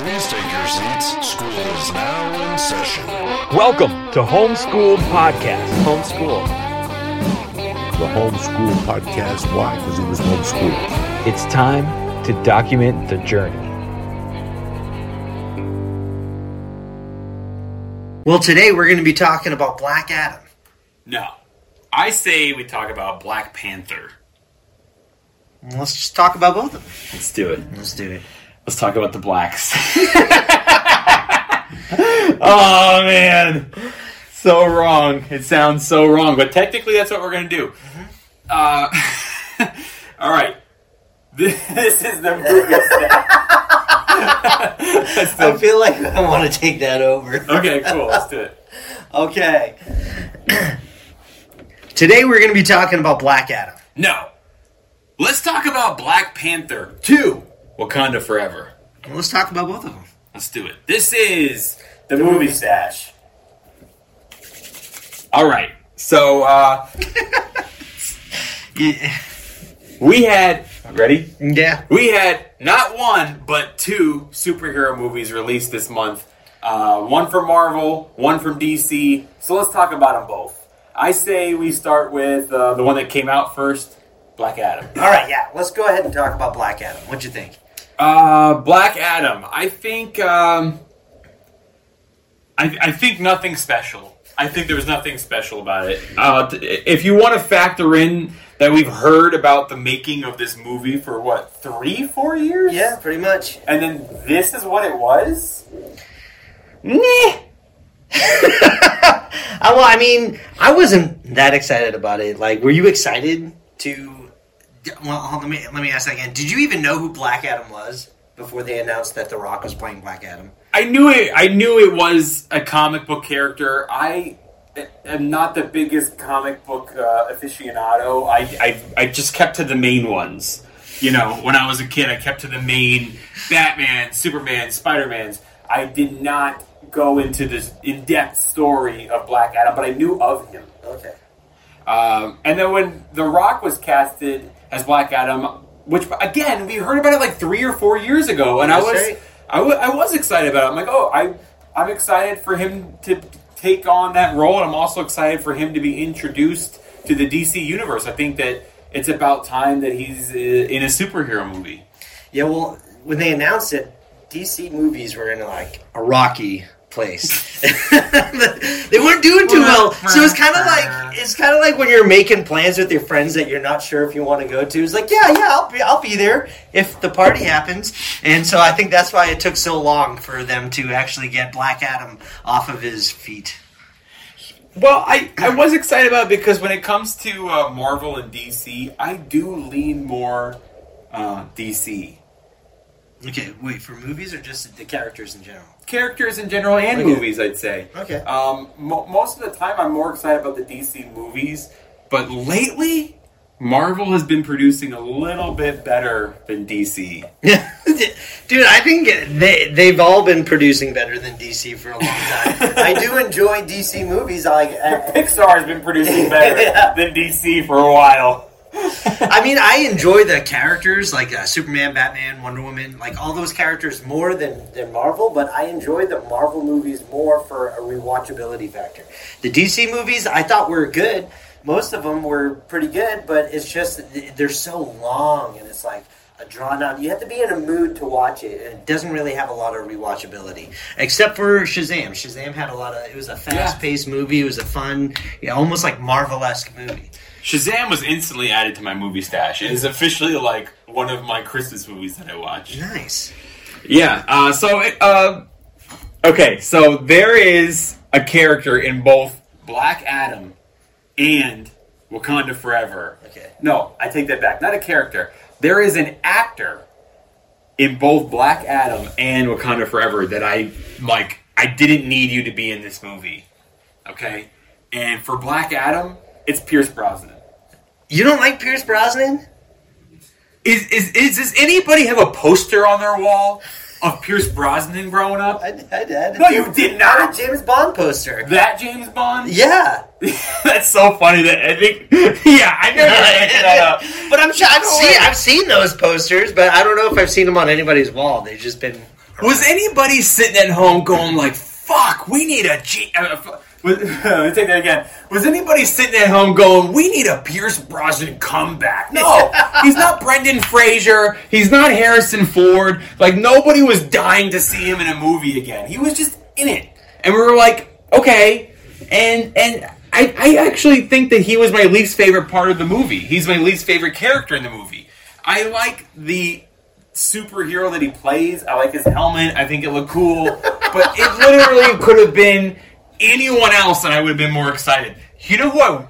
Please take your seats. School is now in session. Welcome to Homeschool Podcast. Homeschool. The Homeschool Podcast. Why? Because it was homeschooled. It's time to document the journey. Well, today we're going to be talking about Black Adam. No. I say we talk about Black Panther. Let's just talk about both of them. Let's do it. Let's do it. Let's talk about the blacks. oh man, so wrong. It sounds so wrong, but technically that's what we're gonna do. Uh, all right, this, this is the movie. I feel like I want to take that over. okay, cool. Let's do it. Okay. Today we're going to be talking about Black Adam. No, let's talk about Black Panther Two: Wakanda Forever. Well, let's talk about both of them. Let's do it. This is the movie stash. All right. So uh, Yeah. we had ready. yeah. We had not one but two superhero movies released this month. Uh, one from Marvel, one from DC. So let's talk about them both. I say we start with uh, the one that came out first, Black Adam. All right, yeah. Let's go ahead and talk about Black Adam. What'd you think? Uh, Black Adam. I think. Um, I, I think nothing special. I think there was nothing special about it. Uh, t- if you want to factor in that we've heard about the making of this movie for what three, four years, Yeah, pretty much. and then this is what it was. Nah. Well, I mean, I wasn't that excited about it. Like, were you excited to? Well, let me let me ask that again. Did you even know who Black Adam was before they announced that The Rock was playing Black Adam? I knew it. I knew it was a comic book character. I am not the biggest comic book uh, aficionado. I, I I just kept to the main ones. You know, when I was a kid, I kept to the main Batman, Superman, Spider Man's. I did not go into this in depth story of Black Adam, but I knew of him. Okay. Um, and then when The Rock was casted as Black Adam, which again we heard about it like three or four years ago, and I was right. I, w- I was excited about it. I'm like, oh, I I'm excited for him to take on that role, and I'm also excited for him to be introduced to the DC universe. I think that it's about time that he's uh, in a superhero movie. Yeah, well, when they announced it, DC movies were in like a rocky place. they weren't doing too well, so it's kind of like it's kind of like when you're making plans with your friends that you're not sure if you want to go to. It's like, yeah, yeah, I'll be, I'll be there if the party happens. And so I think that's why it took so long for them to actually get Black Adam off of his feet. Well, I, I was excited about it because when it comes to uh, Marvel and DC, I do lean more uh, DC. Okay, wait for movies or just the characters in general? Characters in general and Okay. movies, I'd say. Okay. Um, mo- most of the time, I'm more excited about the DC movies, but lately, Marvel has been producing a little bit better than DC. Dude, I think they they've all been producing better than DC for a long time. I do enjoy DC movies. I like. I, Pixar has been producing better Yeah. than DC for a while. I mean, I enjoy the characters like uh, Superman, Batman, Wonder Woman, like all those characters more than than Marvel. But I enjoy the Marvel movies more for a rewatchability factor. The DC movies I thought were good. Most of them were pretty good, but it's just they're so long, and it's like a drawn out. You have to be in a mood to watch it, and it doesn't really have a lot of rewatchability, except for Shazam. Shazam had a lot of. It was a fast paced movie. It was a fun, yeah, almost like Marvel esque movie. Shazam was instantly added to my movie stash. It is officially like one of my Christmas movies that I watch. Nice. Yeah. Uh, so, uh, okay. So there is a character in both Black Adam and Wakanda Forever. Okay. No, I take that back. Not a character. There is an actor in both Black Adam and Wakanda Forever that I like. I didn't need you to be in this movie. Okay. And for Black Adam, it's Pierce Brosnan. You don't like Pierce Brosnan? Is, is, is does anybody have a poster on their wall of Pierce Brosnan growing up? I, I did. No, you did not. A James Bond poster. That James Bond? Yeah. That's so funny that I think. Yeah, I never picked that up. But I'm sure I've seen I've seen those posters, but I don't know if I've seen them on anybody's wall. They've just been. Was anybody sitting at home going like, "Fuck, we need a G"? Uh, was, let me take that again. Was anybody sitting at home going, "We need a Pierce Brosnan comeback"? No, he's not Brendan Fraser. He's not Harrison Ford. Like nobody was dying to see him in a movie again. He was just in it, and we were like, okay. And and I I actually think that he was my least favorite part of the movie. He's my least favorite character in the movie. I like the superhero that he plays. I like his helmet. I think it looked cool. but it literally could have been anyone else, and I would have been more excited. You know who I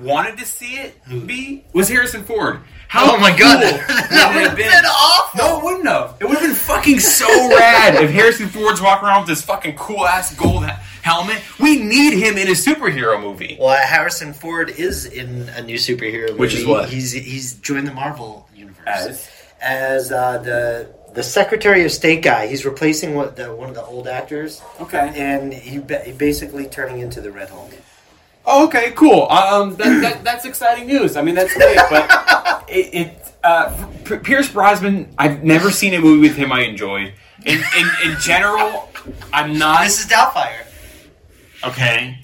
wanted to see it be? Was Harrison Ford. How Oh my God, cool that- would that would've have been awful. No, it wouldn't have. It would have been fucking so rad if Harrison Ford's walking around with this fucking cool ass gold he- helmet. We need him in a superhero movie. Well, Harrison Ford is in a new superhero movie. Which is what? He's he's joined the Marvel universe As? as uh, the the Secretary of State guy. He's replacing what the, one of the old actors. Okay. and he, ba- basically turning into the Red Hulk. Oh, okay, cool. Um, that, that, that's exciting news. I mean, that's great, but it, it uh, P- Pierce Brosnan. I've never seen a movie with him I enjoyed. In in, in general, I'm not. Mrs. Doubtfire. Okay.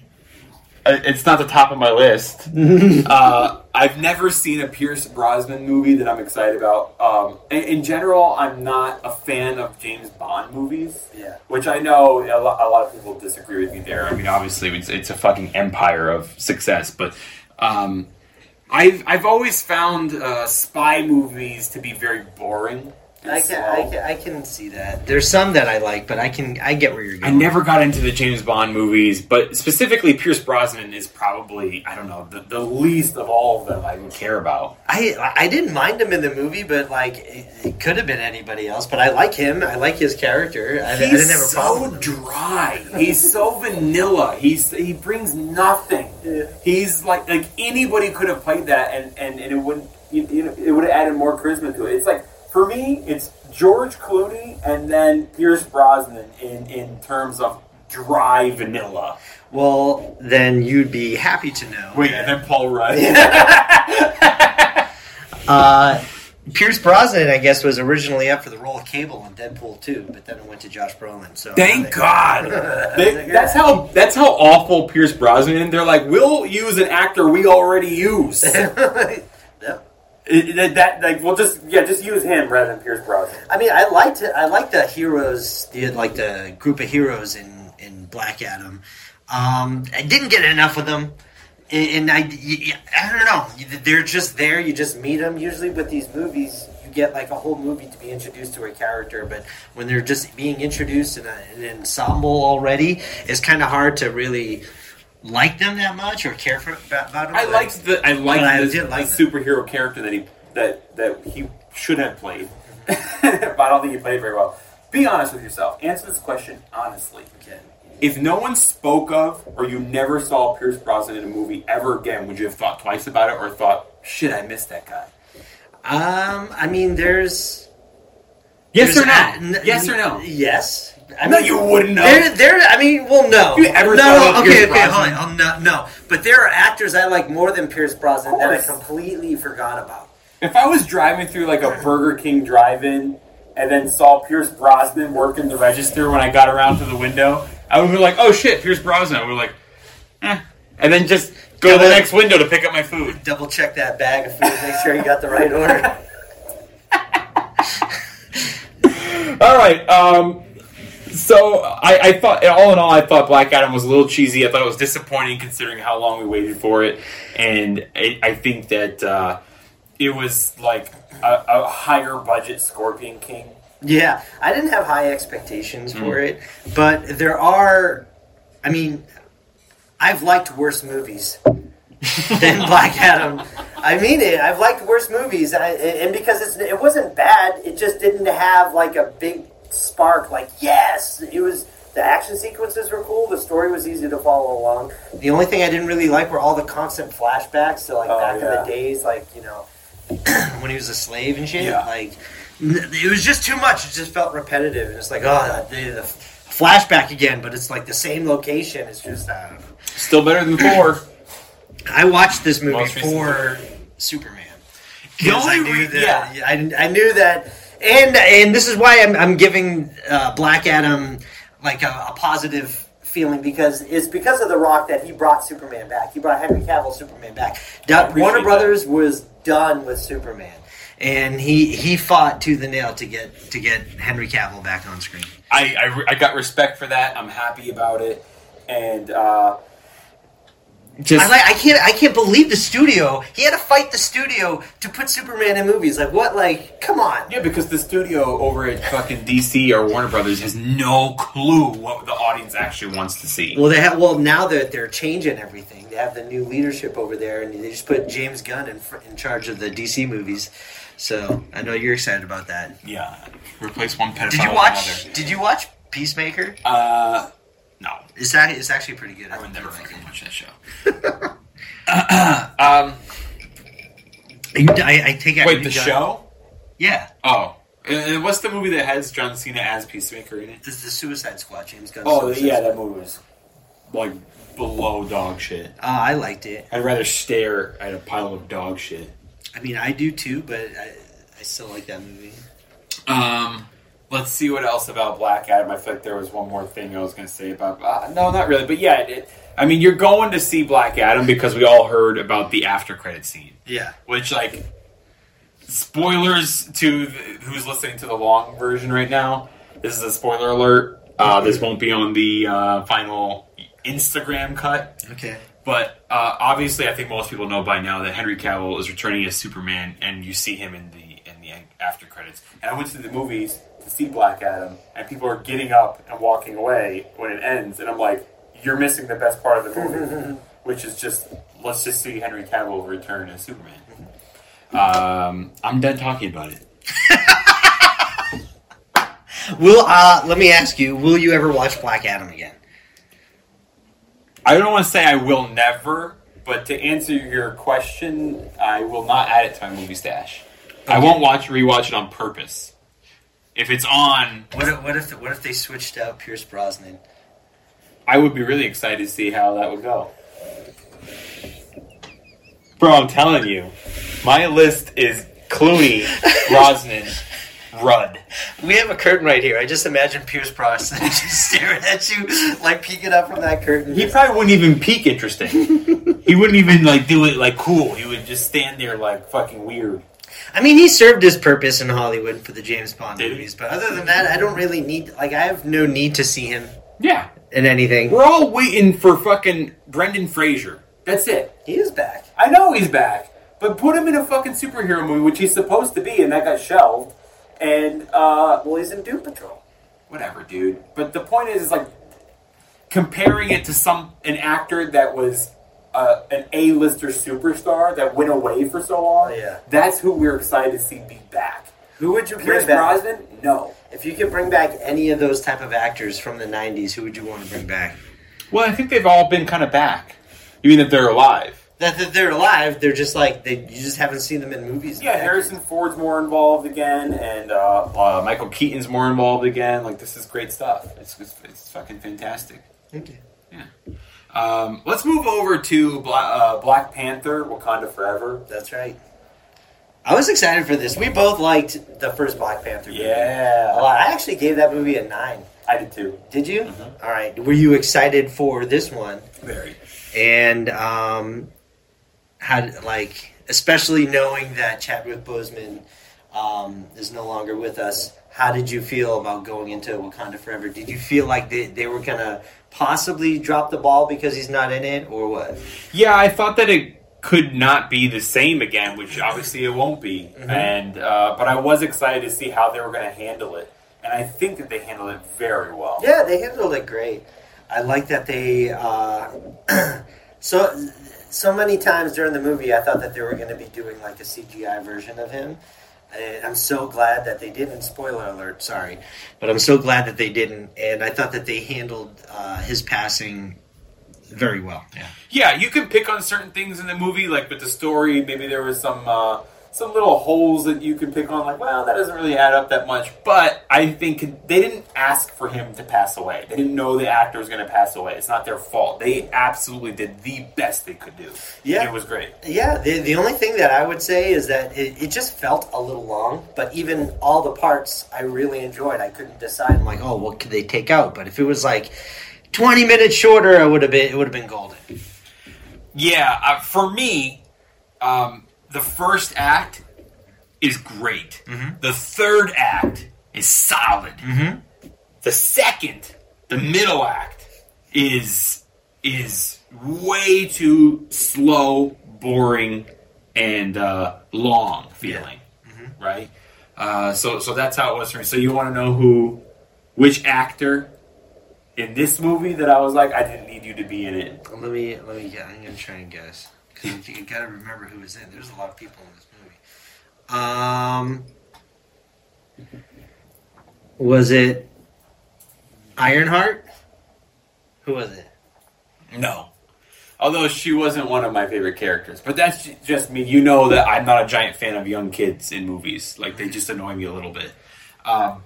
Uh, It's not the top of my list. uh, I've never seen a Pierce Brosnan movie that I'm excited about. Um, in, in general, I'm not a fan of James Bond movies. Yeah. Which I know a lot, a lot of people disagree with me there. I mean, obviously, it's, it's a fucking empire of success, but um, I've, I've always found uh, spy movies to be very boring. And I can. I can I can see that. There's some that I like, but I can I get where you're going. I never got into the James Bond movies, but specifically Pierce Brosnan is probably I don't know the, the least of all of them I would care about. I I didn't mind him in the movie, but like it, it could have been anybody else. But I like him. I like his character. I, I He's didn't have a so problem. with dry. He's so vanilla. He's he brings nothing. He's like like anybody could have played that, and and, and it wouldn't you, you know, it would have added more charisma to it. It's like for me, it's George Clooney and then Pierce Brosnan in in terms of dry vanilla. Well, then you'd be happy to know. Wait, and then Paul Rudd. Uh, Pierce Brosnan, I guess, was originally up for the role of Cable in Deadpool 2, but then it went to Josh Brolin. So Thank God. They- that's how that's how awful Pierce Brosnan. They're like, we'll use an actor we already use. It- it- that like we'll just yeah just use him rather than Pierce Brosnan. I mean, I liked it. I liked the heroes, the like the group of heroes in in Black Adam. Um, I didn't get enough of them, and I I don't know. They're just there. You just meet them. Usually with these movies, you get like a whole movie to be introduced to a character, but when they're just being introduced in, a, in an ensemble already, it's kind of hard to really like them that much or care for about them. I but- liked the I liked But I the, did like the superhero character that he that that he should have played, but I don't think he played very well. Be honest with yourself. Answer this question honestly. Okay. If no one spoke of or you never saw Pierce Brosnan in a movie ever again, would you have thought twice about it or thought, shit, I missed that guy? Um, I mean, there's Yes or no? a- n- yes or no? Yes. I No, you wouldn't know. There, there. I mean, well, no. You ever no, thought no, of okay, okay, Brosnan? hold on. No, no. But there are actors I like more than Pierce Brosnan that I completely forgot about. If I was driving through like a Burger King drive-in and then saw Pierce Brosnan working the register when I got around to the window, I would be like, "Oh shit, Pierce Brosnan." We're like, eh. and then just go to the next window to pick up my food. Double check that bag of food, make sure you got the right order. All right. Um, so I, I thought, all in all, I thought Black Adam was a little cheesy. I thought it was disappointing considering how long we waited for it, and I, I think that uh, it was like a, a higher budget Scorpion King. Yeah, I didn't have high expectations for it, but there are. I mean, I've liked worse movies than Black Adam. I mean it. I've liked worse movies, I, and because it's, it wasn't bad, it just didn't have like a big spark. Like yes, it was. The action sequences were cool. The story was easy to follow along. The only thing I didn't really like were all the constant flashbacks to like Oh, back in the days, like you know, when he was a slave and shit. Yeah. Like it was just too much. It just felt repetitive, and it's like oh, the, the flashback again, but it's like the same location. It's just. Uh, Still better than Thor. I watched this movie Most recent for Superman. The Because I only knew re- that. I, I knew that, and and this is why I'm, I'm giving uh, Black Adam like a, a positive feeling because it's because of The Rock that he brought Superman back. He brought Henry Cavill Superman back. Da- appreciate Warner that. Brothers was done with Superman, and he he fought to the nail to get to get Henry Cavill back on screen. I, I, re- I got respect for that. I'm happy about it, and uh, just I, like, I can't I can't believe the studio. He had to fight the studio to put Superman in movies. Like what? Like come on. Yeah, because the studio over at fucking DC or Warner Brothers has no clue what the audience actually wants to see. Well, they have. Well, now that they're changing everything, they have the new leadership over there, and they just put James Gunn in, in charge of the DC movies. So I know you're excited about that. Yeah, replace one pedophile Did you with watch? Did you watch Peacemaker? Uh, no, It's act- it's actually pretty good. I would never fucking watch that show. Um, you, I, I take it. Wait, the show? Yeah, Oh, and what's the movie that has John Cena as Peacemaker in it? this is the Suicide Squad. James Gunn. Oh, Suicide yeah, Squad. that movie was like below dog shit. Oh, I liked it. I'd rather stare at a pile of dog shit. I mean, I do too, but I, I still like that movie. Um, let's see what else about Black Adam. I feel like there was one more thing I was going to say about. Uh, no, not really. But yeah, it, I mean, you're going to see Black Adam because we all heard about the after credit scene, Yeah. which like spoilers to the, who's listening to the long version right now. This is a spoiler alert. Uh, this won't be on the uh, final Instagram cut. Okay. But uh, obviously, I think most people know by now that Henry Cavill is returning as Superman, and you see him in the in the after credits. And I went to the movies to see Black Adam, and people are getting up and walking away when it ends, and I'm like, "You're missing the best part of the movie, which is just let's just see Henry Cavill return as Superman." Um, I'm done talking about it. Will uh, let me ask you: Will you ever watch Black Adam again? I don't want to say I will never, but to answer your question, I will not add it to my movie stash. I won't watch rewatch it on purpose. If it's on, What if what if what if they switched out Pierce Brosnan? I would be really excited to see how that would go. Bro, I'm telling you, my list is Clooney, Brosnan, Rudd. We have a curtain right here. I just imagine Pierce Brosnan just staring at you, like peeking up from that curtain. He probably wouldn't even peek interesting. he wouldn't even like do it like cool. He would just stand there like fucking weird. I mean, he served his purpose in Hollywood for the James Bond Did he? movies, but other than that, I don't really need. Like, I have no need to see him Yeah, in anything. We're all waiting for fucking Brendan Fraser. That's it. He is back. I know he's back, but put him in a fucking superhero movie, which he's supposed to be, and that got shelved. And uh, Well, he's in Doom Patrol. whatever, dude. But the point is, is like comparing it to some an actor that was uh, an A-lister superstar that went away for so long. Oh, yeah. that's who we're excited to see be back. Who would you bring Pierce back? Brosnan, no. If you could bring back any of those type of actors from the '90s, who would you want to bring back? Well, I think they've all been kind of back. You mean that they're alive? That, that they're alive. They're just like they. You just haven't seen them in movies. Yeah, Harrison Ford's more involved again, and uh, uh, Michael Keaton's more involved again. Like this is great stuff. It's it's, it's fucking fantastic. Thank you. Yeah. Um, let's move over to Black, uh, Black Panther: Wakanda Forever. That's right. I was excited for this. We both liked the first Black Panther. Movie. Yeah. A lot. I actually gave that movie a nine. I did too. Did you? All right. Were you excited for this one? Very. And um, had like, especially knowing that Chadwick Boseman um, is no longer with us. How did you feel about going into Wakanda Forever? Did you feel like they, they were gonna possibly drop the ball because he's not in it, or what? Yeah, I thought that it could not be the same again, which obviously it won't be. Mhm. And uh, but I was excited to see how they were going to handle it, and I think that they handled it very well. Yeah, they handled it great. I like that they uh, so so many times during the movie I thought that they were going to be doing like a CGI version of him. And I'm so glad that they didn't. Spoiler alert, sorry, but I'm so glad that they didn't. And I thought that they handled uh, his passing very well. Yeah. Yeah, you can pick on certain things in the movie, like with the story. Maybe there was some uh, some little holes that you can pick on. Like, well, that doesn't really add up that much. But I think they didn't ask for him to pass away. They didn't know the actor was going to pass away. It's not their fault. They absolutely did the best they could do. Yeah. And it was great. Yeah, the, the only thing that I would say is that it, it just felt a little long, but even all the parts I really enjoyed. I couldn't decide. I'm like, oh, what could they take out? But if it was like 20 minutes shorter, I would have been it would have been golden. Yeah, uh, for me, um, the first act is great. The third act is solid. The second, the middle act, is is way too slow, boring, and uh, long feeling. Right. Uh, so so that's how it was for me. So you want to know who, which actor in this movie that I was like, I didn't need you to be in it. Let me let me. I'm gonna try and guess because you gotta remember who was in. There's a lot of people in this movie. Um, was it Ironheart? Who was it? No. Although she wasn't one of my favorite characters. But that's just me. You know that I'm not a giant fan of young kids in movies. Like, they just annoy me a little bit. Um,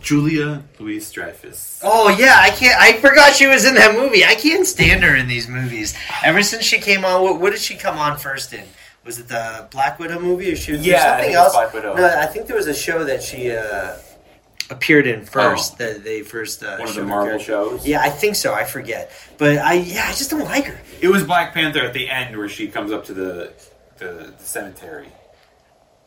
Julia Louis Dreyfus. Oh yeah, I can't. I forgot she was in that movie. I can't stand her in these movies. Ever since she came on, what, what did she come on first in? Was it the Black Widow movie, or she was Yeah, something think it was else? Black Widow. No, I think there was a show that she uh, appeared in first. That they first uh, Oh. One of the showed her Marvel character. shows? Yeah, I think so. I forget, but I yeah, I just don't like her. It was Black Panther at the end where she comes up to the, the, the cemetery.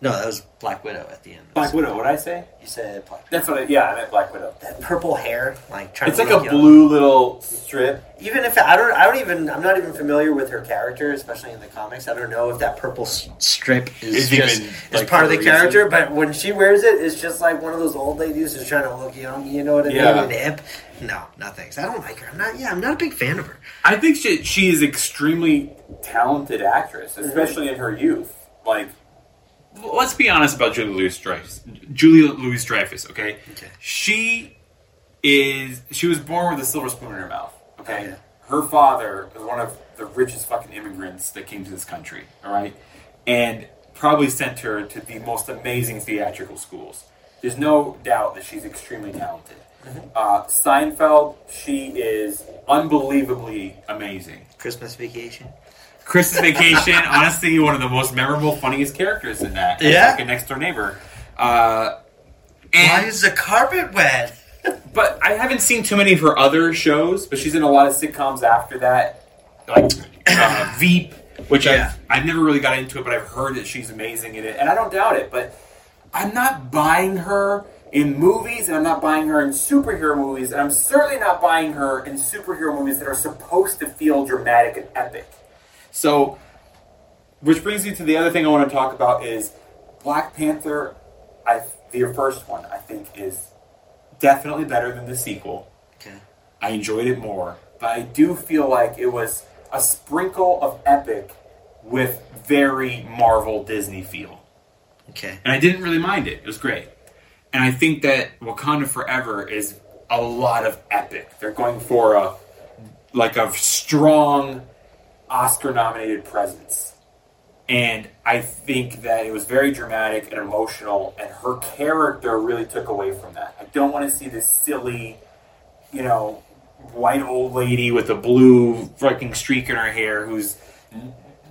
No, that was Black Widow at the end. Black Widow, what did I say? You said Black. That's what I, yeah, I meant Black Widow. That purple hair, like trying It's to like a young. blue little strip. Even if I don't, I don't even. I'm not even familiar with her character, especially in the comics. I don't know if that purple s- strip is Is just even, is like, part of the reason? character. But when she wears it, it's just like one of those old ladies who's trying to look young. You know what I mean? Yeah. And hip. No, no thanks. I don't like her. I'm not. Yeah, I'm not a big fan of her. I think she, she is extremely talented actress, mm-hmm. especially in her youth. Like, let's be honest about Julia Louis Dreyfus. Julia Louis Dreyfus, okay? Okay. She is. She was born with a silver spoon in her mouth. Okay. Yeah. Her father was one of the richest fucking immigrants that came to this country. All right, and probably sent her to the most amazing theatrical schools. There's no doubt that she's extremely talented. Uh, Seinfeld, she is unbelievably amazing. Christmas Vacation. Christmas Vacation, honestly, one of the most memorable, funniest characters in that. Yeah. like a next door neighbor. Uh, Why and, is the carpet wet? but I haven't seen too many of her other shows, but she's in a lot of sitcoms after that, like uh, Veep, which Yeah. I've, I've never really got into it, but I've heard that she's amazing in it, and I don't doubt it. But I'm not buying her in movies, and I'm not buying her in superhero movies, and I'm certainly not buying her in superhero movies that are supposed to feel dramatic and epic. So, which brings me to the other thing I want to talk about is Black Panther. I the first one I think is definitely better than the sequel. Okay. I enjoyed it more, but I do feel like it was a sprinkle of epic with very Marvel Disney feel. Okay. And I didn't really mind it. It was great. And I think that Wakanda Forever is a lot of epic. They're going for a like a strong Oscar nominated presence. And I think that it was very dramatic and emotional and her character really took away from that. I don't want to see this silly, you know, white old lady with a blue freaking streak in her hair who's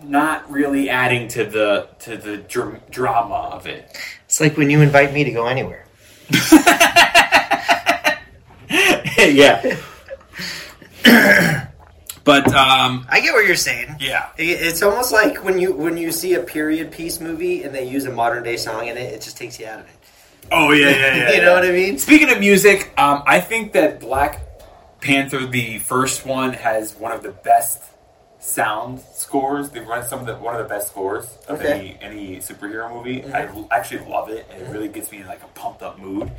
not really adding to the to the dr- drama of it. It's like when you invite me to go anywhere. yeah. But um, I get what you're saying. Yeah, it's almost like when you when you see a period piece movie and they use a modern day song in it, it just takes you out of it. Oh yeah, yeah, yeah. You yeah. know what I mean? Speaking of music, um, I think that Black Panther, the first one, has one of the best sound scores. They've run some of the one of the best scores of Okay. any any superhero movie. Mhm. I actually love it, and it really gets me in like a pumped up mood.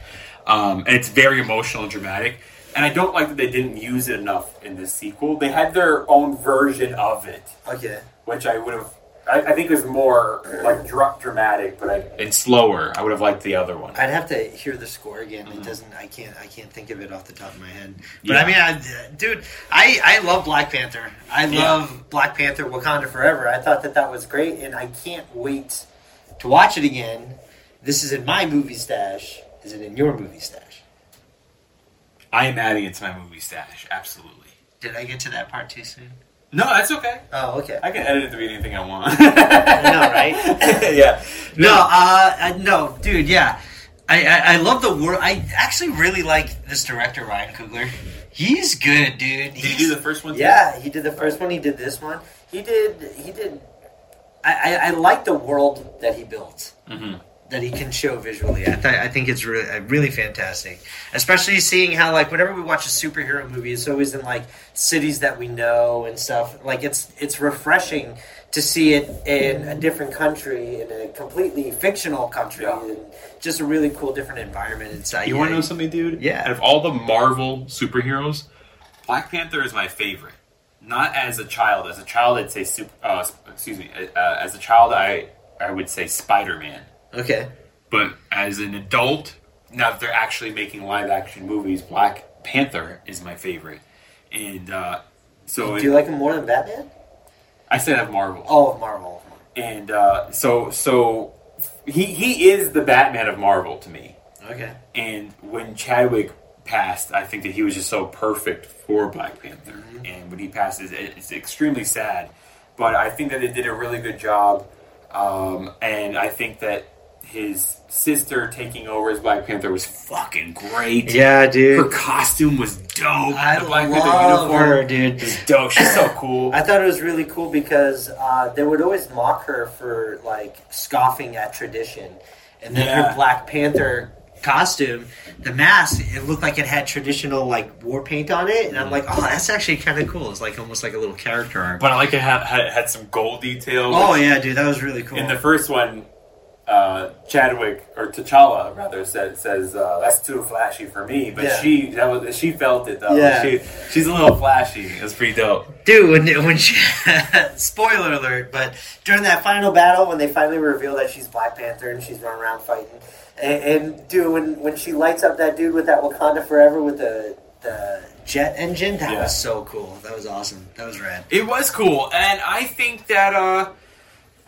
Um, and it's very emotional and dramatic. And I don't like that they didn't use it enough in this sequel. They had their own version of it, Okay. which I would have. I, I think was more like dra- dramatic, but I and slower. I would have liked the other one. I'd have to hear the score again. Mm-hmm. It doesn't. I can't. I can't think of it off the top of my head. But Yeah. I mean, I, dude, I I love Black Panther. I Yeah. love Black Panther: Wakanda Forever. I thought that that was great, and I can't wait to watch it again. This is in my movie stash. Is it in your movie stash? I am adding it to my movie stash. Absolutely. Did I get to that part too soon? No, that's okay. Oh, okay. I can edit it to be anything I want. I know, right? yeah. No, uh, uh, no, dude, yeah. I, I, I love the world. I actually really like this director, Ryan Coogler. He's good, dude. Did he do the first one? too? Yeah, he did the first one. He did this one. He did. He did. I, I, I like the world that he built. Mhm. That he can show visually. I, th- I think it's really, uh, really fantastic. Especially seeing how, like, whenever we watch a superhero movie, it's always in like cities that we know and stuff. Like, it's it's refreshing to see it in a different country, in a completely fictional country, and just a really cool, different environment. It's, uh, You yeah, want to know something, dude? Yeah. Out of all the Marvel superheroes, Black Panther is my favorite. Not as a child. As a child, I'd say super. Uh, excuse me. Uh, as a child, I I would say Spider Man. Okay. But as an adult, now that they're actually making live action movies, Black Panther is my favorite. And uh, so Do you like him more than Batman? I said of Marvel. Oh, of Marvel. And uh, so so he he is the Batman of Marvel to me. Okay. And when Chadwick passed, I think that he was just so perfect for Black Panther. Mm-hmm. And when he passes, it's extremely sad. But I think that they did a really good job. Um, and I think that his sister taking over as Black Panther was fucking great. Yeah, dude. Her costume was dope. I the Black love her, dude. is dope. She's so cool. I thought it was really cool because uh, they would always mock her for like scoffing at tradition, and then Yeah. her Black Panther costume, the mask, it looked like it had traditional like war paint on it, and I'm like, oh, that's actually kind of cool. It's like almost like a little character art. But I like it had, had, had some gold detail. oh yeah, dude, that was really cool. In the first one, uh, Chadwick or T'Challa rather said, says uh, that's too flashy for me, but Yeah. she that was she felt it though. Yeah. She, she's a little flashy. It's pretty dope. Dude, when, when she, spoiler alert, but during that final battle, when they finally reveal that she's Black Panther and she's running around fighting, and, and dude, when, when she lights up that dude with that Wakanda Forever with the, the jet engine, that Yeah. was so cool. That was awesome. That was rad. It was cool, and I think that uh,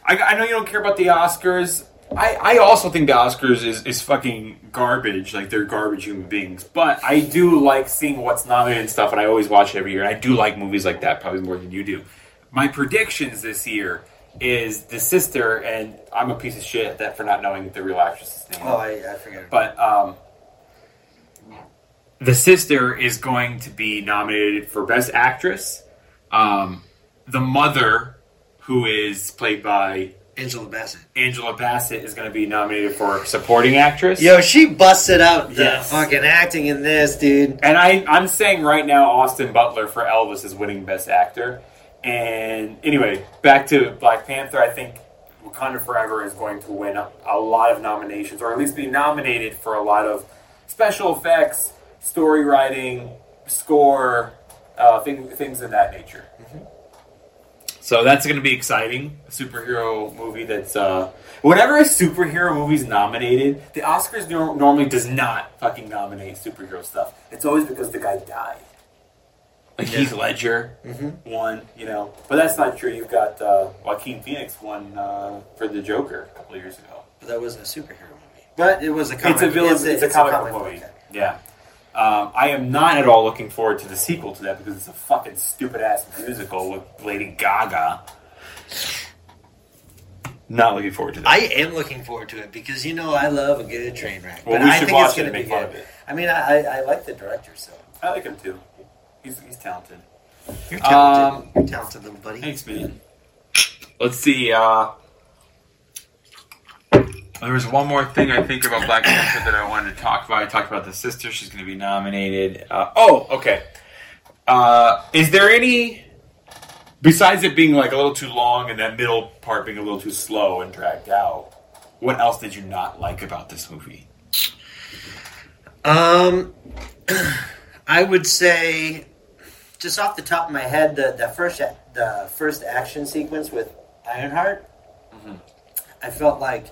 I, I know you don't care about the Oscars. I, I also think the Oscars is, is fucking garbage. Like they're garbage human beings. But I do like seeing what's nominated and stuff, and I always watch it every year. And I do like movies like that probably more than you do. My predictions this year is the sister, and I'm a piece of shit that for not knowing the real actress's name. Oh, I, I forget. But um, the sister is going to be nominated for Best Actress. Um, the mother, who is played by Angela Bassett. Angela Bassett, is going to be nominated for Supporting Actress. Yo, she busted out the Yes. fucking acting in this, dude. And I, I'm saying right now, Austin Butler for Elvis is winning Best Actor. And anyway, back to Black Panther. I think Wakanda Forever is going to win a, a lot of nominations, or at least be nominated for a lot of special effects, story writing, score, uh, thing, things of that nature. So that's going to be exciting. A superhero movie that's uh, whenever a superhero movie is nominated, the Oscars nor- normally does not fucking nominate superhero stuff. It's always because the guy died. Like Yeah. Heath Ledger Mhm. won, you know, but that's not true. You've got uh, Joaquin Phoenix won uh, for the Joker a couple of years ago. But that wasn't a superhero movie. But it was a comic It's a villain. It's, a, comic book book. movie. Yeah. Um, I am not at all looking forward to the sequel to that because it's a fucking stupid ass musical with Lady Gaga. Not looking forward to that. I am looking forward to it because you know I love a good train wreck. Well, but we I should think watch it's it going to and be make fun good. of it. I mean, I, I like the director, so I like him too. He's, he's talented. You're talented. Um, You're talented, little buddy. Thanks, man. Let's see. Uh, there was one more thing I think about Black Panther that I wanted to talk about. I talked about the sister; she's going to be nominated. Uh, oh, okay. Uh, is there any besides it being like a little too long and that middle part being a little too slow and dragged out? What else did you not like about this movie? Um, I would say, just off the top of my head, the the first the first action sequence with Ironheart, I felt like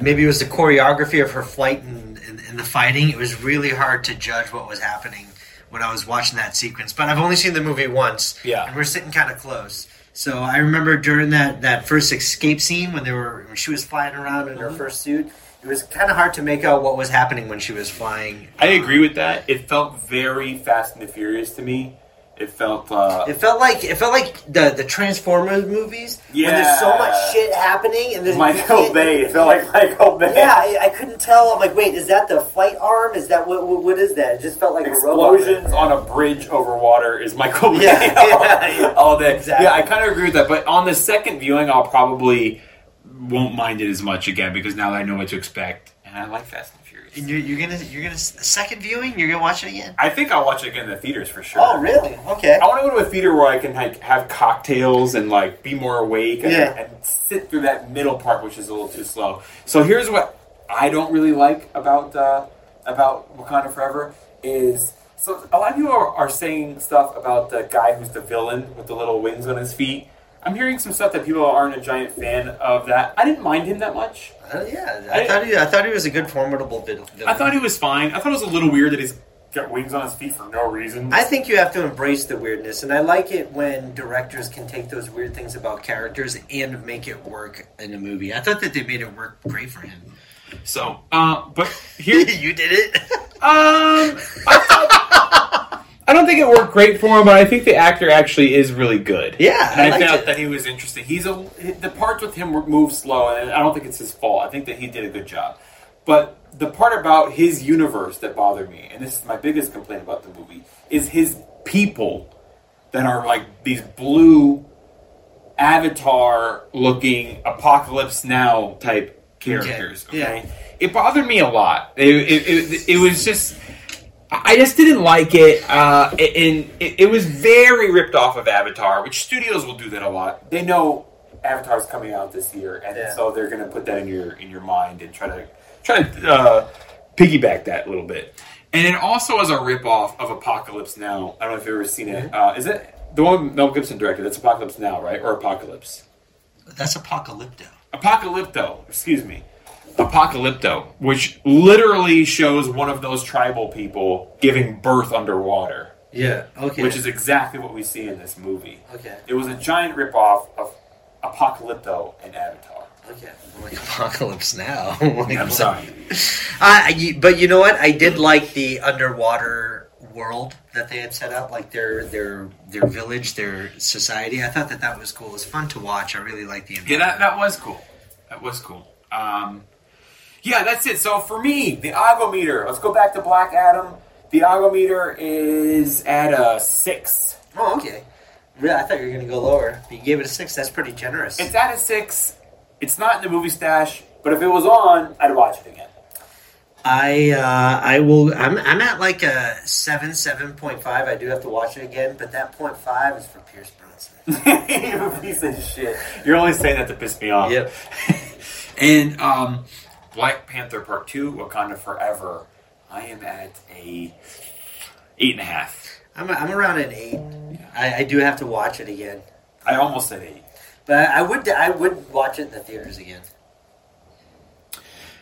maybe it was the choreography of her flight and, and, and the fighting. It was really hard to judge what was happening when I was watching that sequence. But I've only seen the movie once, Yeah. and we're sitting kind of close. So I remember during that, that first escape scene when they were when she was flying around in her mm-hmm. first suit, it was kind of hard to make out what was happening when she was flying. I agree with that. It felt very Fast and the Furious to me. It felt. Uh, It felt like it felt like the the Transformers movies Yeah. when there's so much shit happening and there's Michael Bay. It felt like Michael Bay. Yeah, I, I couldn't tell. I'm like, wait, is that the flight arm? Is that what? What, what is that? It just felt like a. Explosions on a bridge over water is Michael Bay Yeah, yeah, yeah. all day. Exactly. Yeah, I kind of agree with that. But on the second viewing, I'll probably won't mind it as much again because now that I know what to expect, and I like Fast and you're, you're gonna you're gonna second viewing. You're gonna watch it again. I think I'll watch it again in the theaters for sure. Oh, really? Okay. I want to go to a theater where I can like have cocktails and like be more awake and, Yeah. and sit through that middle part, which is a little too slow. So here's what I don't really like about uh, about Wakanda Forever is so a lot of people are, are saying stuff about the guy who's the villain with the little wings on his feet. I'm hearing some stuff that people aren't a giant fan of that. I didn't mind him that much. Uh, yeah, I, thought he I thought he was a good formidable villain. I thought he was fine. I thought it was a little weird that he's got wings on his feet for no reason. I think you have to embrace the weirdness, and I like it when directors can take those weird things about characters and make it work in a movie. I thought that they made it work great for him. So, uh, but here you did it. Um, I, I don't think it worked great for him, but I think the actor actually is really good. Yeah, and I I, liked felt it. that he was interesting. He's a the parts with him move slow, and I don't think it's his fault. I think that he did a good job. But the part about his universe that bothered me, and this is my biggest complaint about the movie, is his people that are like these blue avatar looking apocalypse now type characters okay, Yeah. it bothered me a lot it, it, it, it was just i just didn't like it uh, and it, it was very ripped off of avatar which studios will do that a lot they know avatar's coming out this year and Yeah. so they're going to put that in your in your mind and try to try to uh, piggyback that a little bit and it also is a rip-off of apocalypse now i don't know if you've ever seen it. Uh, is it the one Mel Gibson directed? That's Apocalypse Now, right? Or Apocalypse? That's Apocalypto. Apocalypto, excuse me. Apocalypto, which literally shows one of those tribal people giving birth underwater. Yeah. Okay. Which is exactly what we see in this movie. Okay. It was a giant ripoff of Apocalypto and Avatar. Okay. Like Apocalypse Now. I'm, like, I'm sorry. Uh, but you know what? I did like the underwater world that they had set up, like their their their village, their society. I thought that that was cool. It was fun to watch. I really liked the Yeah, that, that was cool. That was cool. Um, yeah, that's it. So for me, the Ago meter. Let's go back to Black Adam. The Ago meter is at a six. Oh, okay. Really, I thought you were going to go lower. You gave it a six. That's pretty generous. It's at a six. It's not in the movie stash, but if it was on, I'd watch it again. I uh, I will. I'm I'm at like a seven, seven point five. I do have to watch it again, but that point five is for Pierce Brosnan. You're piece of shit. You're only saying that to piss me off. Yep. and um, Black Panther Part Two, Wakanda Forever. I am at a eight and a half. I'm I'm around an eight. I, I do have to watch it again, I almost said eight. but I, I would I would watch it in the theaters again.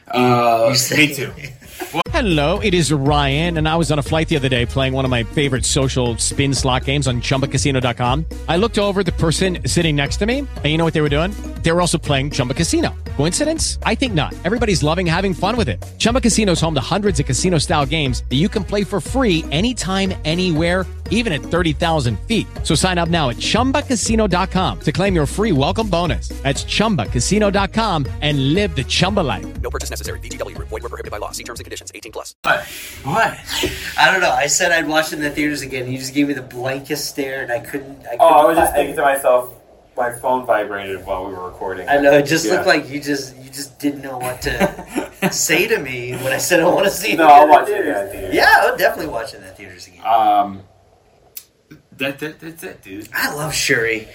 Uh, me too. Hello, it is Ryan, and I was on a flight the other day playing one of my favorite social spin slot games on chumbacasino.com. I looked over at the person sitting next to me, and you know what they were doing? They were also playing Chumba Casino. Coincidence? I think not. Everybody's loving having fun with it. Chumba Casino is home to hundreds of casino style games that you can play for free anytime, anywhere, even at 30,000 feet. So sign up now at chumbacasino.com to claim your free welcome bonus. That's chumbacasino.com and live the Chumba life. No purchase necessary. VGW Group. Void were prohibited by law. See terms and conditions. 18 plus. What? What? I don't know. I said I'd watch it in the theaters again. You just gave me the blankest stare, and I couldn't. I couldn't Oh, I was just thinking to myself, my phone vibrated while we were recording. I know it just Yeah. looked like you just you just didn't know what to say to me when I said I want to see it. No, I'll watch it in theaters. the theaters. Yeah, I'll definitely watch it in the theaters again. Um, that, that that's it, dude. I love Shuri,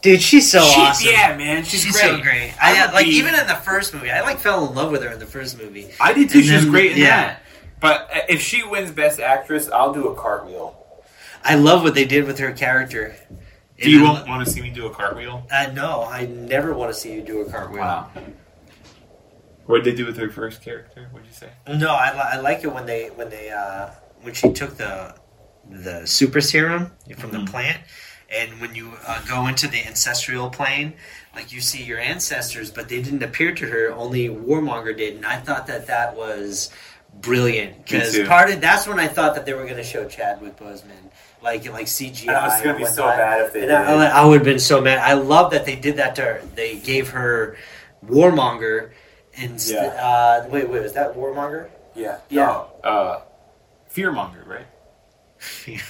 dude. She's so She- awesome. yeah, man, she's so great. great. I I, would like be- even in the first movie. I like fell in love with her in the first movie. I did too. And She was great in yeah. that. But uh, if she wins Best Actress, I'll do a cartwheel. I love what they did with her character. Do you And I want, want to see me do a cartwheel? Uh, no, I never want to see you do a cartwheel. Wow. What did they do with her first character? What'd you say? No, I, li- I like it when they when they uh, when she took the the super serum from Mm-hmm. the plant, and when you uh, go into the ancestral plane, like you see your ancestors, but they didn't appear to her. Only Warmonger did, and I thought that that was brilliant because part of that's when I thought that they were going to show Chadwick Boseman. Like like CGI, I was gonna be so bad if they And did. I would have been so mad. I love that they did that to her. They gave her Warmonger instead. Yeah. Uh, wait, wait, was that Warmonger? Yeah. Yeah. No, uh, Fearmonger, right?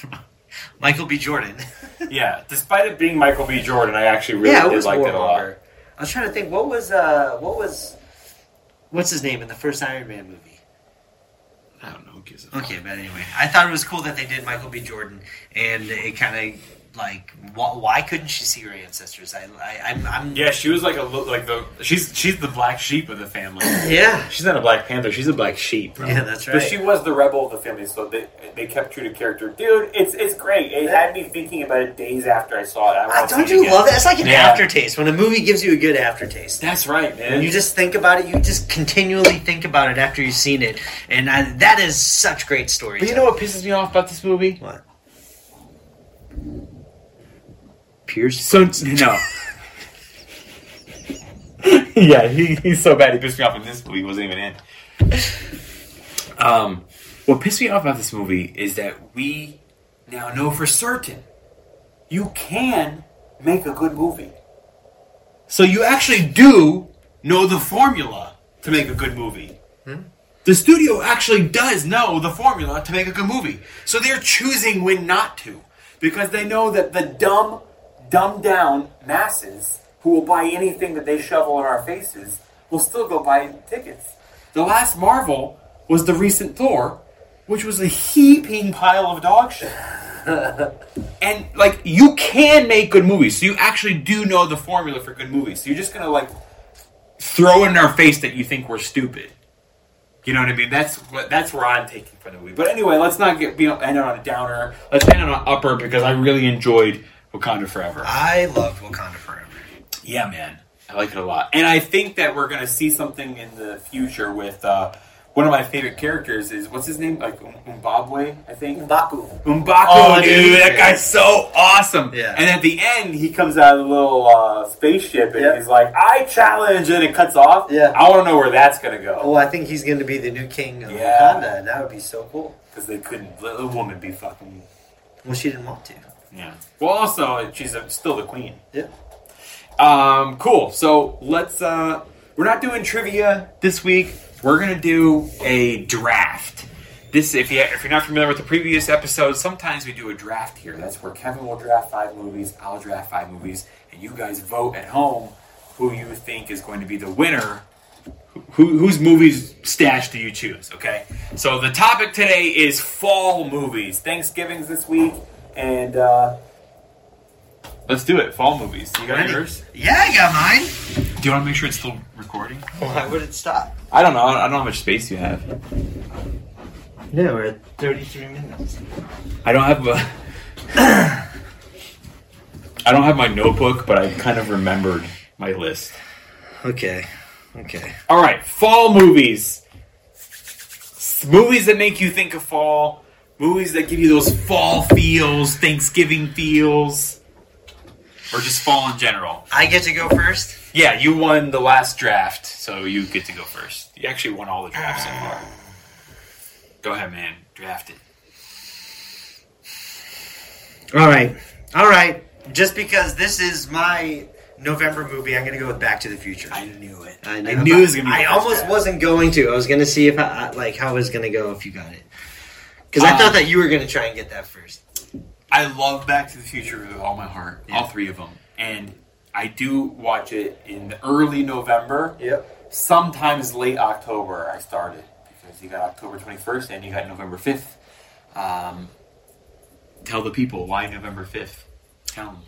Michael B. Jordan. yeah. Despite it being Michael B. Jordan, I actually really yeah, it did was like it a lot. I was trying to think what was uh what was what's his name in the first Iron Man movie? I don't know. Okay, but anyway, I thought it was cool that they did Michael B. Jordan, and it kind of like why, why couldn't she see her ancestors? I, I I'm, I'm Yeah, she was like a lo- like the she's she's the black sheep of the family. Yeah. she's not a black panther. She's a black sheep. Yeah, that's right. But she was the rebel of the family, so they they kept true to character. Dude, it's it's great. It had me thinking about it days after I saw it. I Uh, don't see it you again. love it? It's like an Yeah. aftertaste when a movie gives you a good aftertaste. That's right, man. When you just think about it, you just continually think about it after you've seen it, and I, that is such great story. But you know what pisses me off about this movie? What? Pierce. So no. yeah, he, he's so bad. He pissed me off in this movie. He wasn't even in. Um, what pissed me off about this movie is that we now know for certain you can make a good movie. So you actually do know the formula to make a good movie. The studio actually does know the formula to make a good movie. So they're choosing when not to. Because they know that the dumb, dumbed down masses who will buy anything that they shovel in our faces will still go buy tickets. The last Marvel was the recent Thor, which was a heaping pile of dog shit. and like you can make good movies, so you actually do know the formula for good movies. So you're just gonna like throw in our face that you think we're stupid. You know what I mean? That's what that's where I'm taking from the movie. But anyway, let's not get be end on a downer. Let's end on an upper because I really enjoyed Wakanda Forever. I loved Wakanda Forever. Yeah, man, I like it a lot, and I think that we're gonna see something in the future with uh, one of my favorite characters. Is what's his name? Like Zimbabwe, I think. Mbaku. Umbaku, Oh, dude, dude. that guy's so awesome. Yeah. And at the end, he comes out of the little uh, spaceship and Yep. he's like, "I challenge," and it cuts off. Yeah. I want to know where that's gonna go Oh, I think he's going to be the new king of Yeah. Wakanda. and That would be so cool. because they couldn't let a woman be fucking. Well, she didn't want to. Yeah. Well, also, she's a, still the queen. Yeah. Um, cool. So let's. uh We're not doing trivia this week. We're gonna do a draft. This, if you if you're not familiar with the previous episodes, sometimes we do a draft here. That's where Kevin will draft five movies, I'll draft five movies, and you guys vote at home who you think is going to be the winner. Who, whose movies stash do you choose? Okay. So the topic today is fall movies. Thanksgiving's this week, and uh, let's do it. Fall movies. You got Ready? yours? Yeah, I got mine. Do you want to make sure it's still recording? Why would it stop? I don't know. I don't know how much space you have. Yeah, we're at 33 minutes. I don't have a. I don't have my notebook, but I kind of remembered my list. Okay. Okay. All right, fall movies. S- Movies that make you think of fall. Movies that give you those fall feels, Thanksgiving feels, or just fall in general. I get to go first? Yeah, you won the last draft, so you get to go first. You actually won all the drafts so far. Go ahead, man. Draft it. All right, all right. Just because this is my November movie, I'm going to go with Back to the Future. I knew it. I, I knew it was gonna be I almost first wasn't going to. I was going to see if I like how I was going to go if you got it. Because I Um, thought that you were going to try and get that first. I love Back to the Future with all my heart, all three of them, and I do watch it in early November. Yep. Sometimes late October. I started because you got October twenty first and you got November fifth. Um, tell the people why November fifth. Tell them.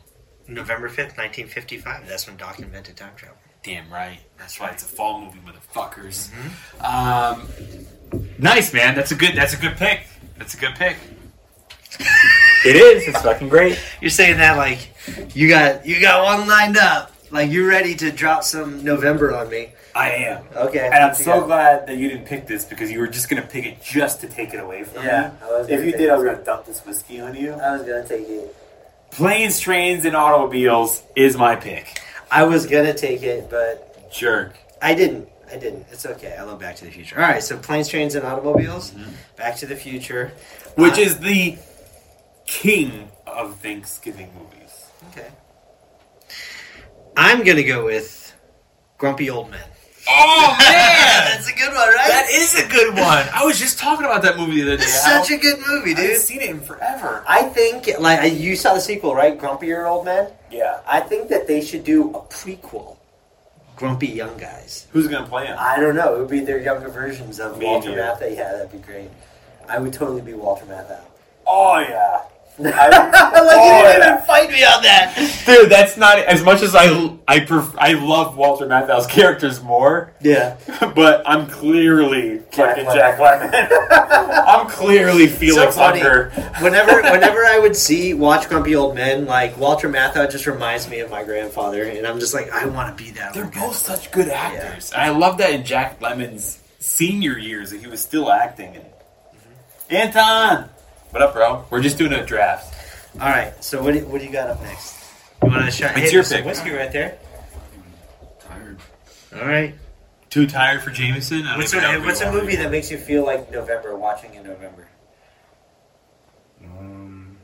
November 5th, 1955. That's when Doc invented time travel. Damn right. That's why It's a fall movie, motherfuckers. Um, nice man. That's a good. That's a good pick. That's a good pick. it is. It's fucking great. You're saying that like you got you got one lined up. Like you're ready to drop some November on me. I am. Okay. And I'm so glad that you didn't pick this because you were just gonna pick it just to take it away from Yeah, me. I was If gonna you take did, I was it. gonna dump this whiskey on you. I was gonna take it. Planes, trains, and automobiles is my pick. I was gonna take it, but Jerk. I didn't. I didn't. It's okay. I love Back to the Future. All right, so planes, trains, and automobiles. Mm-hmm. Back to the Future, Which Uh, is the king of Thanksgiving movies. okay. I'm gonna go with Grumpy Old Men. Oh man! That's a good one, right? that is a good one. I was just talking about that movie the other day. It's such a good movie, dude. I haven't dude. seen it in forever. I think like you saw the sequel, right? Grumpier Old Men. Yeah. I think that they should do a prequel. Grumpy Young Guys. Who's gonna play him? I don't know. It would be their younger versions of Me and Walter you. Matthau. Yeah, that'd be great. I would totally be Walter Matthau. Oh yeah. like Oh, you didn't even fight me on that. Dude, that's not as much as I I pref- I love Walter Matthau's characters more, Yeah. but I'm clearly Jack fucking Jack Lemmon. I'm clearly Felix so funny. Whenever, whenever I would see watch Grumpy Old Men, like Walter Matthau just reminds me of my grandfather, and I'm just like, I want to be that. They're old guy. both such good actors, and I love that in Jack Lemmon's senior years that he was still acting. And mm-hmm. Anton, what up, bro? We're just doing a draft. All right. So what do, what do you got up next? You want to shot? It's hey, your there's some pick. Whiskey right there. Tired. All right. Too tired for Jameson. I don't What's even know a, if we what's a want movie to- that makes you feel like November? Watching in November. Um,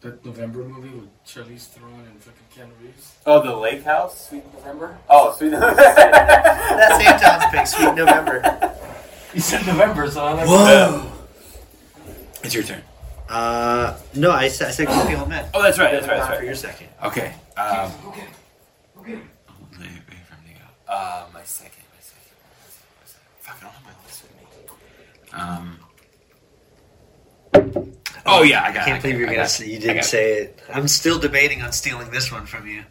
that November movie with Charlize Theron and fucking Keanu Reeves. Oh, the Lake House, Sweet November. Oh, Sweet November. That's Anton's pick. Sweet November. You said November, so I'm like Whoa. It's your turn. Uh, no, I said I said Grumpy Old Men. Oh, that's right. That's right. Hold on That's For your second. Okay. Um, Okay. Okay. wait, wait for me to go. Uh, my second. My second. My second. Fuck, I don't have my list with me. Um. Oh yeah, I got. I can't believe it, you're gonna. got Say, you didn't it. say it. I'm still debating on stealing this one from you.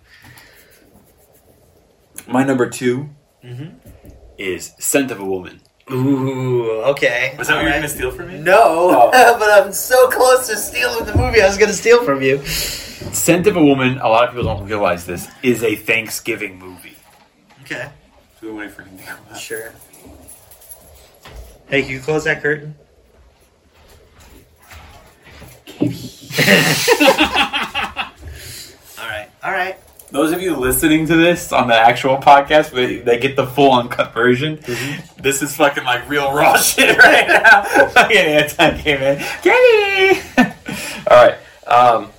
My number 2 Mhm. is "Scent of a Woman." Ooh, okay. Was that what you were Alright. gonna steal from me? No, Oh. but I'm so close to stealing the movie I was gonna steal from you. "Scent of a Woman." A lot of people don't realize this is a Thanksgiving movie. Okay, So we wait for him to come back. sure. Hey, can you close that curtain? all right, all right. Those of you listening to this on the actual podcast, they, they get the full uncut version. Mm-hmm. This is fucking like real raw shit right now. Fucking Anton came in. Kenny! All right. Um,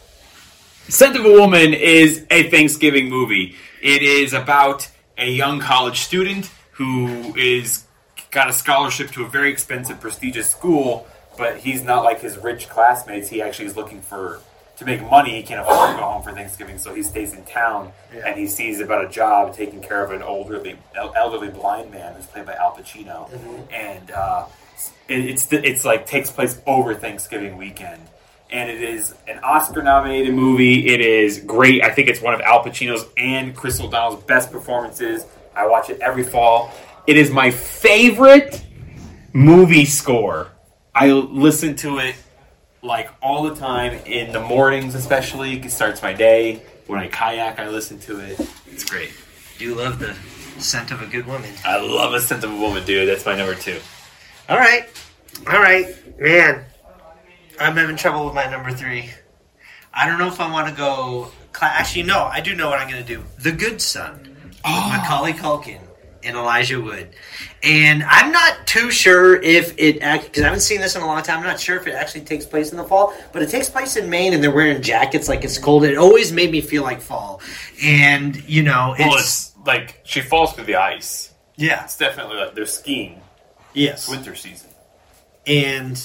Scent of a Woman is a Thanksgiving movie. It is about a young college student who is got a scholarship to a very expensive, prestigious school, but he's not like his rich classmates. He actually is looking for to make money. He can't afford to go home for Thanksgiving, so he stays in town and he sees about a job taking care of an elderly, elderly blind man who's played by Al Pacino, and uh, it, it's it's like takes place over Thanksgiving weekend. And it is an Oscar-nominated movie. It is great. I think it's one of Al Pacino's and Chris O'Donnell's best performances. I watch it every fall. It is my favorite movie score. I listen to it like all the time in the mornings, especially. It starts my day. When I kayak, I listen to it. It's great. Do you love the scent of a good woman. I love a scent of a woman, dude. That's my number two. All right, all right, man. I'm having trouble with my number three. I don't know if I want to go cla- actually, no, I do know what I'm going to do. The Good Son, oh. Macaulay Culkin and Elijah Wood, and I'm not too sure if it because I haven't seen this in a long time. I'm not sure if it actually takes place in the fall, but it takes place in Maine, and they're wearing jackets like it's cold. It always made me feel like fall, and you know, Well, it's, it's like she falls through the ice. Yeah. It's definitely like they're skiing. Yes. It's winter season. and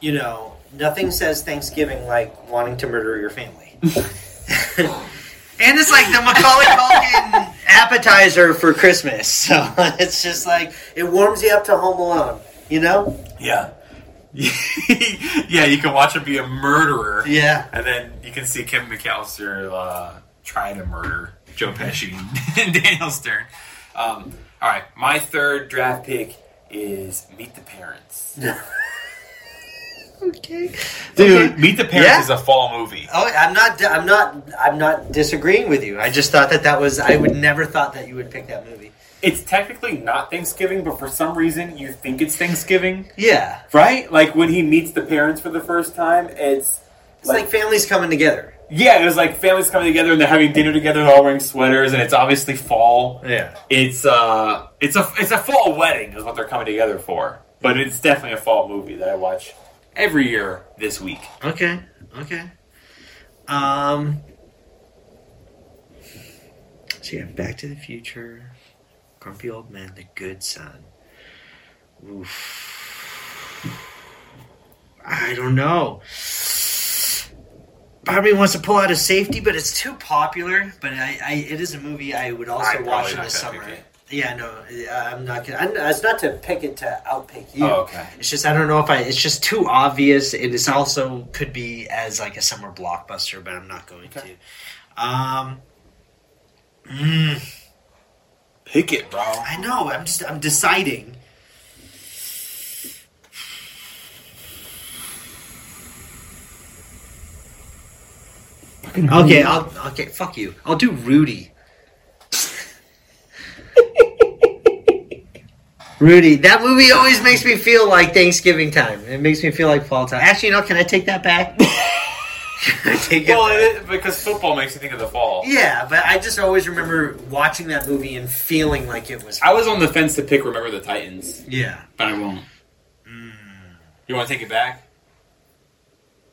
you know, nothing says Thanksgiving like wanting to murder your family. And it's like the Macaulay Culkin appetizer for Christmas. So it's just like it warms you up to Home Alone, you know? Yeah. yeah, you can watch him be a murderer. Yeah. And then you can see Kim McCallister uh, trying to murder Joe Pesci and Daniel Stern. Um, all right, my third draft pick is Meet the Parents. Okay. Dude, Okay. Meet the Parents Yeah. is a fall movie. Oh, I'm not. I'm not. I'm not disagreeing with you. I just thought that that was. I would never thought that you would pick that movie. It's technically not Thanksgiving, but for some reason you think it's Thanksgiving. Yeah, Right? Like when he meets the parents for the first time, it's it's like, families coming together. Yeah, it was like families coming together and they're having dinner together, they're all wearing sweaters, and it's obviously fall. Yeah. It's uh, it's a it's a fall wedding is what they're coming together for. But it's definitely a fall movie that I watch every year this week. Okay. Okay. Um. So yeah, Back to the Future, Grumpy Old Man, The Good Son. Oof. I don't know. Part of me wants to pull out of safety, but it's too popular. But I, I it is a movie I would also I'm watch in the summer. it. Yeah, no, I'm not gonna. I'm, it's not to pick it to outpick you. Oh, okay. It's just I don't know if I. It's just too obvious. And It is also could be as like a summer blockbuster, but I'm not going to. Um. mm, Pick it, bro. I know. I'm just. I'm deciding. Okay, I'll okay. Fuck you. I'll do Rudy. Rudy, that movie always makes me feel like Thanksgiving time. It makes me feel like fall time. Actually, you know, can I take that back? Can I take it Well, back? it, because football makes you think of the fall. Yeah, but I just always remember watching that movie and feeling like it was. I was on the fence to pick Remember the Titans, Yeah. but I won't. You want to take it back?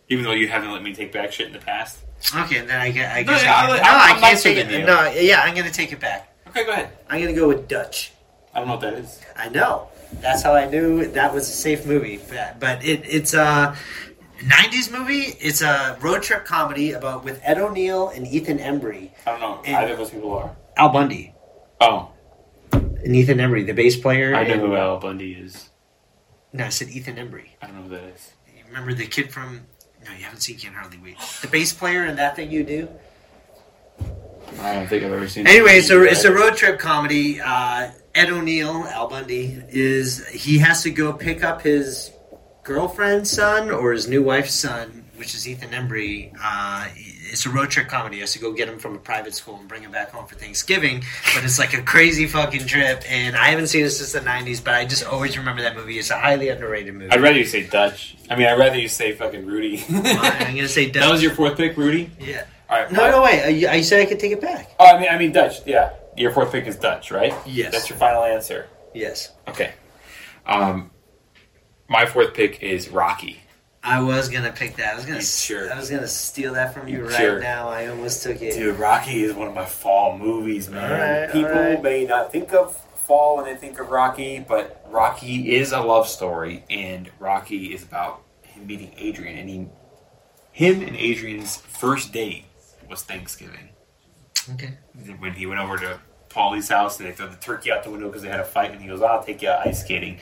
Even though you haven't let me take back shit in the past. Okay, then I guess. I guess yeah, I, I'm- can, no, I'm- I I'm can't take it. you. No, yeah, I'm going to take it back. Okay, go ahead. I'm going to go with Dutch. I don't know what that is. I know. That's how I knew that was a safe movie. But, but it, it's a '90s movie. It's a road trip comedy about with Ed O'Neill and Ethan Embry. I don't know. And- Either of those people are. Al Bundy Oh, and Ethan Embry, the bass player. I know and- who Al Bundy is. No, I said Ethan Embry. I don't know who that is. You remember the kid from? No, you haven't seen Can't Hardly Wait. The bass player in that thing you do. I don't think I've ever seen. It. Anyway, it's a it's a road trip comedy. Uh, Ed O'Neill, Al Bundy, is he has to go pick up his girlfriend's son or his new wife's son, which is Ethan Embry. Uh, it's a road trip comedy. He has to go get him from a private school and bring him back home for Thanksgiving. But it's like a crazy fucking trip, and I haven't seen it since the '90s. But I just always remember that movie. It's a highly underrated movie. I'd rather you say Dutch. I mean, I'd rather you say fucking Rudy. I'm gonna say Dutch. that was your fourth pick, Rudy. yeah. Right. No, no, wait. I, I said I could take it back. Oh, I mean, I mean Dutch. Yeah, your fourth pick is Dutch, right? Yes. That's your final answer. Yes. Okay. Um, my fourth pick is Rocky. I was gonna pick that. I was gonna. Sure? I was gonna steal that from you You right now. I almost took it. Dude, Rocky is one of my fall movies, man. People may not think of fall when they think of Rocky, but Rocky is a love story, and Rocky is about him meeting Adrian, and he, him and Adrian's first date was Thanksgiving. Okay. When he went over to Paulie's house and they threw the turkey out the window because they had a fight, and he goes, "I'll take you out ice skating."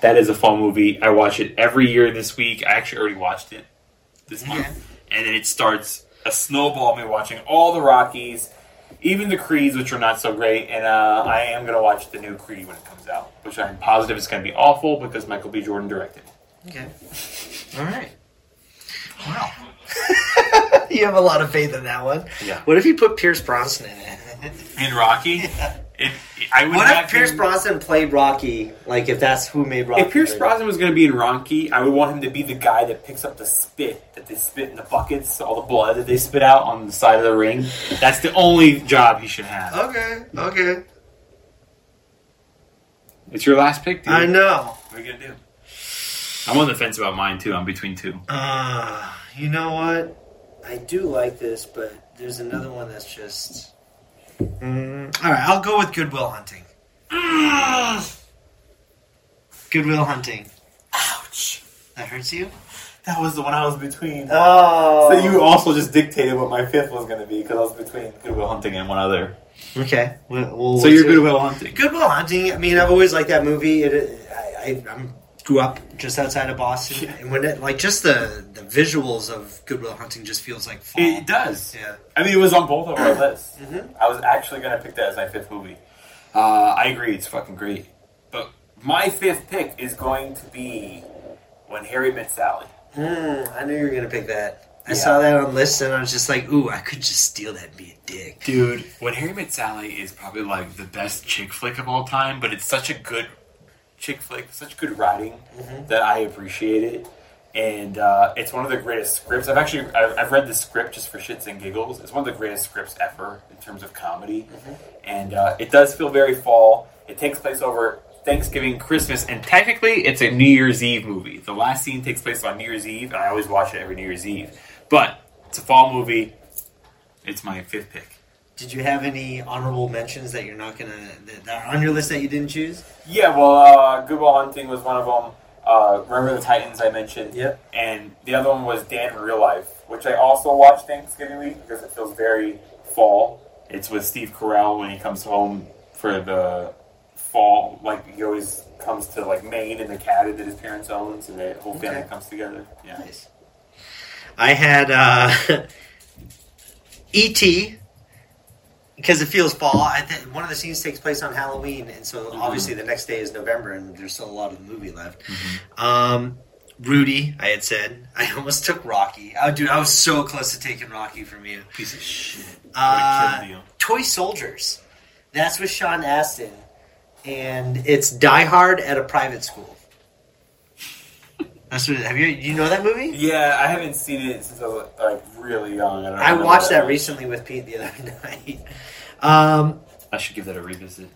That is a fall movie. I watch it every year this week. I actually already watched it this month, and then it starts a snowball. Me watching all the Rockies, even the Creeds, which are not so great, and uh, I am going to watch the new Creed when it comes out, which I'm positive is going to be awful because Michael B. Jordan directed. Okay. All right. Wow. you have a lot of faith in that one. Yeah. What if you put Pierce Brosnan in it? In Rocky, It, I would What if Pierce him- Brosnan played Rocky? Like if that's who made Rocky? If Pierce great? Brosnan was going to be in Rocky, I would want him to be the guy that picks up the spit that they spit in the buckets, all the blood that they spit out on the side of the ring. That's the only job he should have. Okay, okay. It's your last pick, dude. I know. What are you gonna do? I'm on the fence about mine too. I'm between two. Uh, you know what? I do like this, but there's another one that's just. Mm, all right, I'll go with Good Will Hunting. Good Will Hunting. Ouch. That hurts you? That was the one I was between. Oh. So you also just dictated what my fifth was going to be because I was between Good Will Hunting and one other. Okay. Well, well, So you're it- Good Will Hunting. Good Will Hunting. I mean, I've always liked that movie. It, I, I I'm, grew up just outside of Boston, and when it like just the the visuals of Good Will Hunting just feels like fall. It does. Yeah. I mean, it was on both of our lists. Mhm. I was actually going to pick that as my fifth movie. Uh, I agree. It's fucking great. But my fifth pick is going to be When Harry Met Sally. Mm, I knew you were gonna pick that. I Yeah. saw that on lists, and I was just like, "Ooh, I could just steal that and be a dick." Dude, When Harry Met Sally is probably like the best chick flick of all time, but it's such a good chick flick, such good writing Mhm. that I appreciate it. And uh, it's one of the greatest scripts. I've actually I've, I've read the script just for shits and giggles. It's one of the greatest scripts ever in terms of comedy, and uh, it does feel very fall. It takes place over Thanksgiving, Christmas, and technically it's a New Year's Eve movie. The last scene takes place on New Year's Eve, and I always watch it every New Year's Eve. But it's a fall movie. It's my fifth pick. Did you have any honorable mentions that you're not gonna that that are on your list that you didn't choose? Yeah, well, uh, Good Will Hunting was one of them. Uh, Remember the Titans I mentioned. Yep. And the other one was Dan in Real Life, which I also watched Thanksgiving week because it feels very fall. It's with Steve Carell when he comes home for the fall. Like he always comes to like Maine and the cabin that his parents owns, and the whole family Okay. comes together. Yeah. Nice. I had uh, E.T. because it feels fall. I th- one of the scenes takes place on Halloween, and so obviously the next day is November, and there's still a lot of the movie left. Um, Rudy, I had said. I almost took Rocky. Oh, dude, I was so close to taking Rocky from you. Piece of shit. Uh, you. Toy Soldiers. That's with Sean Astin, and it's Die Hard at a private school. That's what. Have you you know that movie? Yeah, I haven't seen it since I was like really young. I, don't I watched that much. recently with Pete the other night. Um, I should give that a revisit.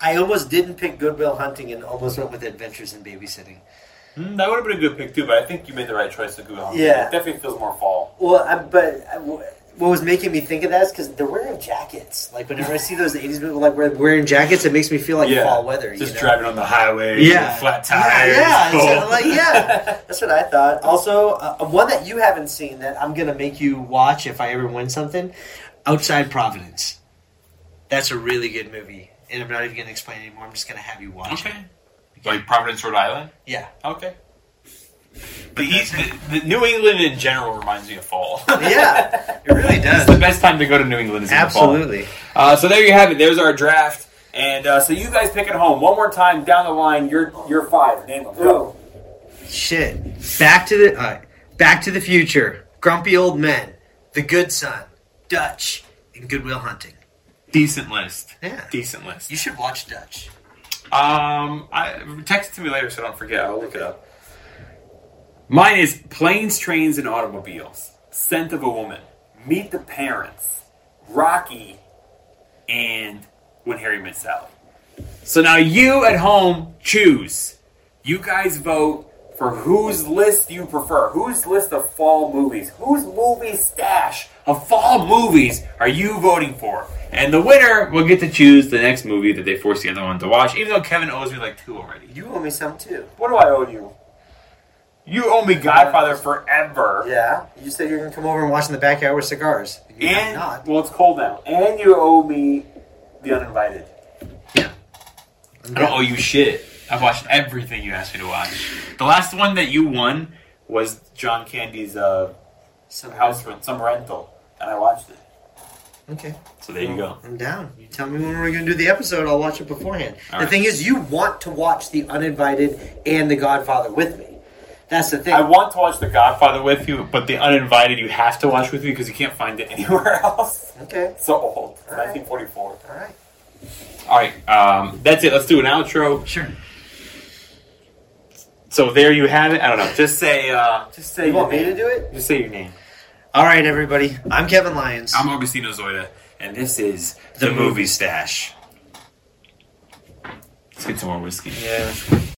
I almost didn't pick Good Will Hunting and almost went with Adventures in Babysitting. Mm, that would have been a good pick too, but I think you made the right choice to go on. Yeah. it definitely feels more fall. Well, I, but I, what was making me think of that is because they're wearing jackets. Like whenever I see those '80s people like wearing jackets, it makes me feel like yeah, fall weather. Just you know? driving on the highway, Yeah, flat Yeah, tires. yeah, Oh. kinda like yeah. That's what I thought. Also, uh, one that you haven't seen that I'm gonna make you watch if I ever win something. Outside Providence. That's a really good movie, and I'm not even gonna explain anymore. I'm just gonna have you watch Okay. it. Like Providence, Rhode Island. Yeah. Okay. The, East, the, the New England in general reminds me of fall. yeah, it really It's does. the best time to go to New England is in the fall. Absolutely. Uh, so there you have it. There's our draft. And uh, so you guys pick it home one more time down the line. You're you're five. Name them. Go. Shit. Back to the uh, Back to the Future. Grumpy Old Men. The Good Son. Dutch. And Good Will Hunting. Decent list. Yeah. Decent list. You should watch Dutch. Um, I, text it to me later so I don't forget. I'll look it up. Mine is Planes, Trains, and Automobiles. Scent of a Woman. Meet the Parents. Rocky. And When Harry Met Sally. So now you at home choose. You guys vote for whose list you prefer. Whose list of fall movies? Whose movie stash of fall movies are you voting for? And the winner will get to choose the next movie that they force the other one to watch, even though Kevin owes me like two already. You owe me some too. What do I owe you? You owe me Godfather forever. Yeah. You said you're going to come over and watch in the backyard with cigars. You have And, not. well, it's cold now. And you owe me The Uninvited. Yeah. I don't owe you shit. I've watched everything you asked me to watch. The last one that you won was John Candy's uh, Some house rent, some rental, and I watched it. Okay. So there you go. I'm down. You tell me when we're going to do the episode. I'll watch it beforehand. All the right. thing is, you want to watch The Uninvited and The Godfather with me. That's the thing. I want to watch The Godfather with you, but The Uninvited you have to watch with me because you can't find it anywhere else. Okay. It's so old. It's All right. 1944. All right. All right, um, that's it. Let's do an outro. Sure. So there you have it. I don't know. Just say. Uh, just say. You your want me to do it? Just say your name. All right, everybody. I'm Kevin Lyons. I'm Augustino Zoida, and this is The the, Movie movie stash. Let's get some more whiskey. Yeah.